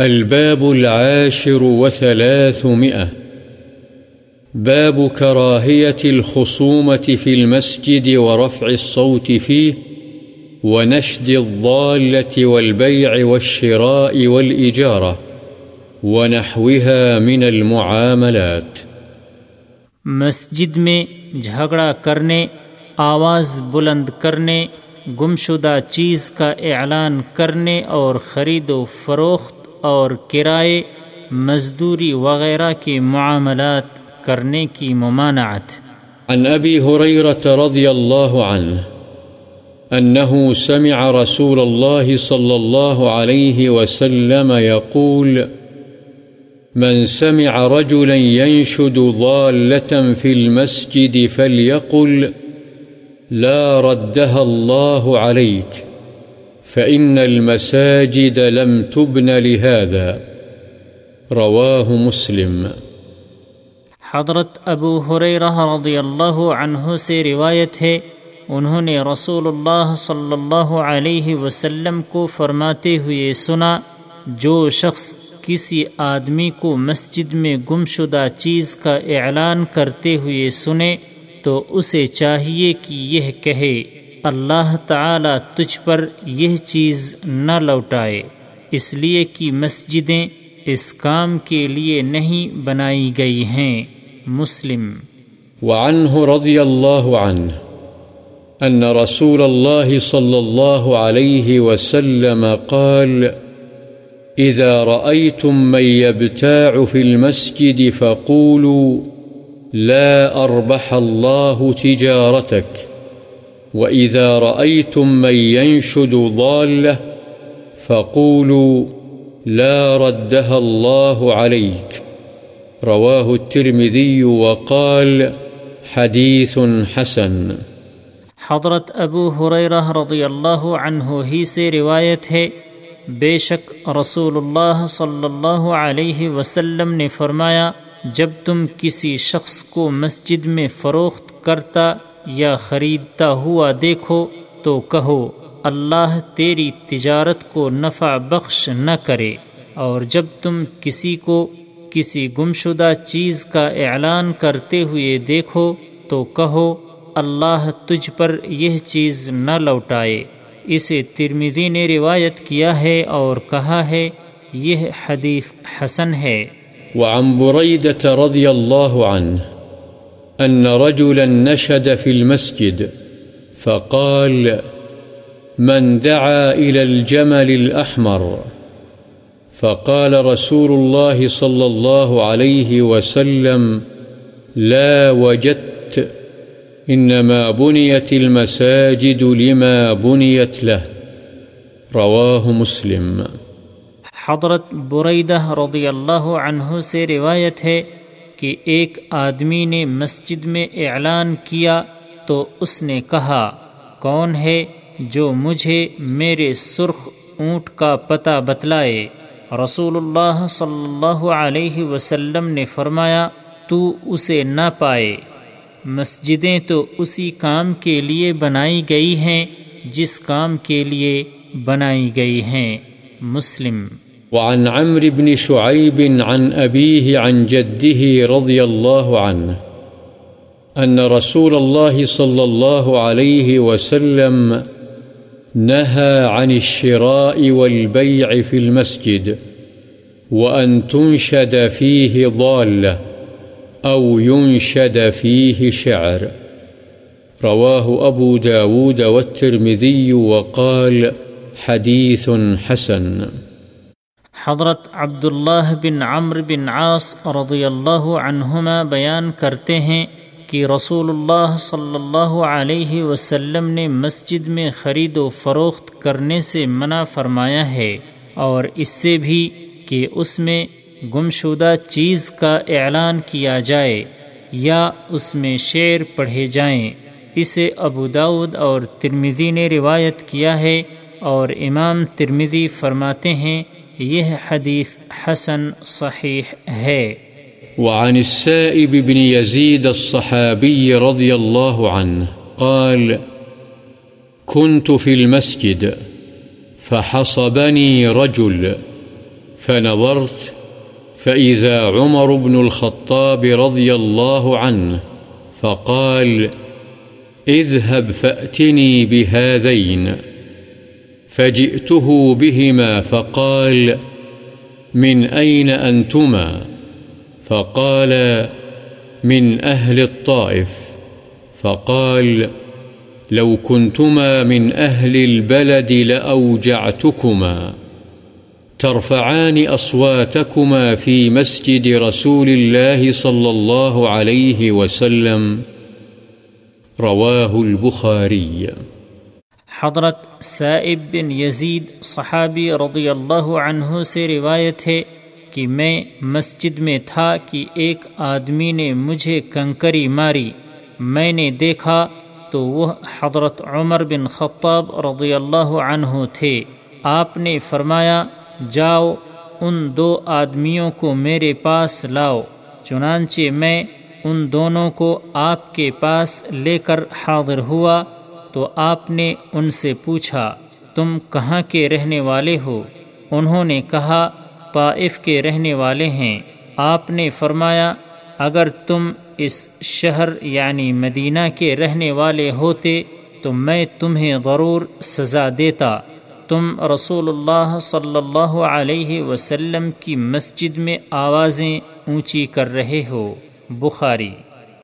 الباب العاشر وثلاثمئة باب كراهية الخصومة في المسجد ورفع الصوت فيه ونشد الضالة والبيع والشراء والإجارة ونحوها من المعاملات. مسجد میں جھگڑا کرنے، آواز بلند کرنے، گمشدہ چیز کا اعلان کرنے اور خرید و فروخت اور کرائے، مزدوری وغیرہ کے معاملات کرنے کی ممانعت۔ عن أبي هريرة رضي الله عنه أنه سمع رسول الله صلى الله عليه وسلم يقول من سمع رجلا ينشد ضالة في المسجد فليقل لا ردها الله عليك فإن المساجد لم تبن لهذا. رواه مسلم. حضرت ابو حریرہ رضی اللہ عنہ سے روایت ہے، انہوں نے رسول اللہ صلی اللہ علیہ وسلم کو فرماتے ہوئے سنا، جو شخص کسی آدمی کو مسجد میں گم شدہ چیز کا اعلان کرتے ہوئے سنے، تو اسے چاہیے کہ یہ کہے۔ اللہ تعالی تجھ پر یہ چیز نہ لوٹائے، اس لیے کہ مسجدیں اس کام کے لیے نہیں بنائی گئی ہیں۔ مسلم۔ وعنه رضي الله عنه أن رسول الله صلى الله عليه وسلم قال إذا رأيتم من يبتاع في المسجد فقولوا، لا أربح الله تجارتك وإذا رأيتم من ينشد ضالة فقولوا لا ردها الله عليك رواه الترمذي وقال حديث حسن حضرت ابو حریرہ رضی اللہ عنہ ہی سے روایت ہے، بے شک رسول اللہ صلی اللہ علیہ وسلم نے فرمایا، جب تم کسی شخص کو مسجد میں فروخت کرتا یا خریدتا ہوا دیکھو تو کہو، اللہ تیری تجارت کو نفع بخش نہ کرے۔ اور جب تم کسی کو کسی گمشدہ چیز کا اعلان کرتے ہوئے دیکھو تو کہو، اللہ تجھ پر یہ چیز نہ لوٹائے۔ اسے ترمیدی نے روایت کیا ہے اور کہا ہے، یہ حدیث حسن ہے۔ وعن بريدة رضي الله عنه أن رجلا نشد في المسجد فقال، من دعا إلى الجمل الأحمر؟ فقال رسول الله صلى الله عليه وسلم، لا وجدت، إنما بنيت المساجد لما بنيت له. رواه مسلم. حضرت بریدہ رضی اللہ عنہ سے روایت ہے کہ ایک آدمی نے مسجد میں اعلان کیا تو اس نے کہا، کون ہے جو مجھے میرے سرخ اونٹ کا پتہ بتلائے؟ رسول اللہ صلی اللہ علیہ وسلم نے فرمایا، تو اسے نہ پائے۔ مسجدیں تو اسی کام کے لیے بنائی گئی ہیں، جس کام کے لیے بنائی گئی ہیں۔ مسلم وعن عمرو بن شعيب عن أبيه عن جده رضي الله عنه أن رسول الله صلى الله عليه وسلم نهى عن الشراء والبيع في المسجد وأن تنشد فيه ضالة أو ينشد فيه شعر. رواه أبو داود والترمذي وقال حديث حسن. حضرت عبداللہ بن عمر بن عاص رضی اللہ عنہما بیان کرتے ہیں کہ رسول اللہ صلی اللہ علیہ وسلم نے مسجد میں خرید و فروخت کرنے سے منع فرمایا ہے اور اس سے بھی کہ اس میں گمشدہ چیز کا اعلان کیا جائے یا اس میں شعر پڑھے جائیں۔ اسے ابو داود اور ترمیدی نے روایت کیا ہے اور امام ترمیدی فرماتے ہیں یہ حدیث حسن صحیح ہے۔ وعن السائب بن يزيد الصحابي رضي الله عنه قال كنت في المسجد فحصبني رجل، فنظرت، فإذا عمر بن الخطاب رضي الله عنه فقال، اذهب فأتني بهذين فجئته بهما فقال، من أين أنتما؟ فقال، من أهل الطائف. فقال، لو كنتما من أهل البلد لأوجعتكما. ترفعان أصواتكما في مسجد رسول الله صلى الله عليه وسلم. رواه البخاري. حضرت سائب بن یزید صحابی رضی اللہ عنہ سے روایت ہے کہ میں مسجد میں تھا کہ ایک آدمی نے مجھے کنکری ماری۔ میں نے دیکھا تو وہ حضرت عمر بن خطاب رضی اللہ عنہ تھے۔ آپ نے فرمایا، جاؤ، ان دو آدمیوں کو میرے پاس لاؤ۔ چنانچہ میں ان دونوں کو آپ کے پاس لے کر حاضر ہوا۔ تو آپ نے ان سے پوچھا، تم کہاں کے رہنے والے ہو؟ انہوں نے کہا، طائف کے رہنے والے ہیں۔ آپ نے فرمایا، اگر تم اس شہر یعنی مدینہ کے رہنے والے ہوتے تو میں تمہیں ضرور سزا دیتا۔ تم رسول اللہ صلی اللہ علیہ وسلم کی مسجد میں آوازیں اونچی کر رہے ہو۔ بخاری۔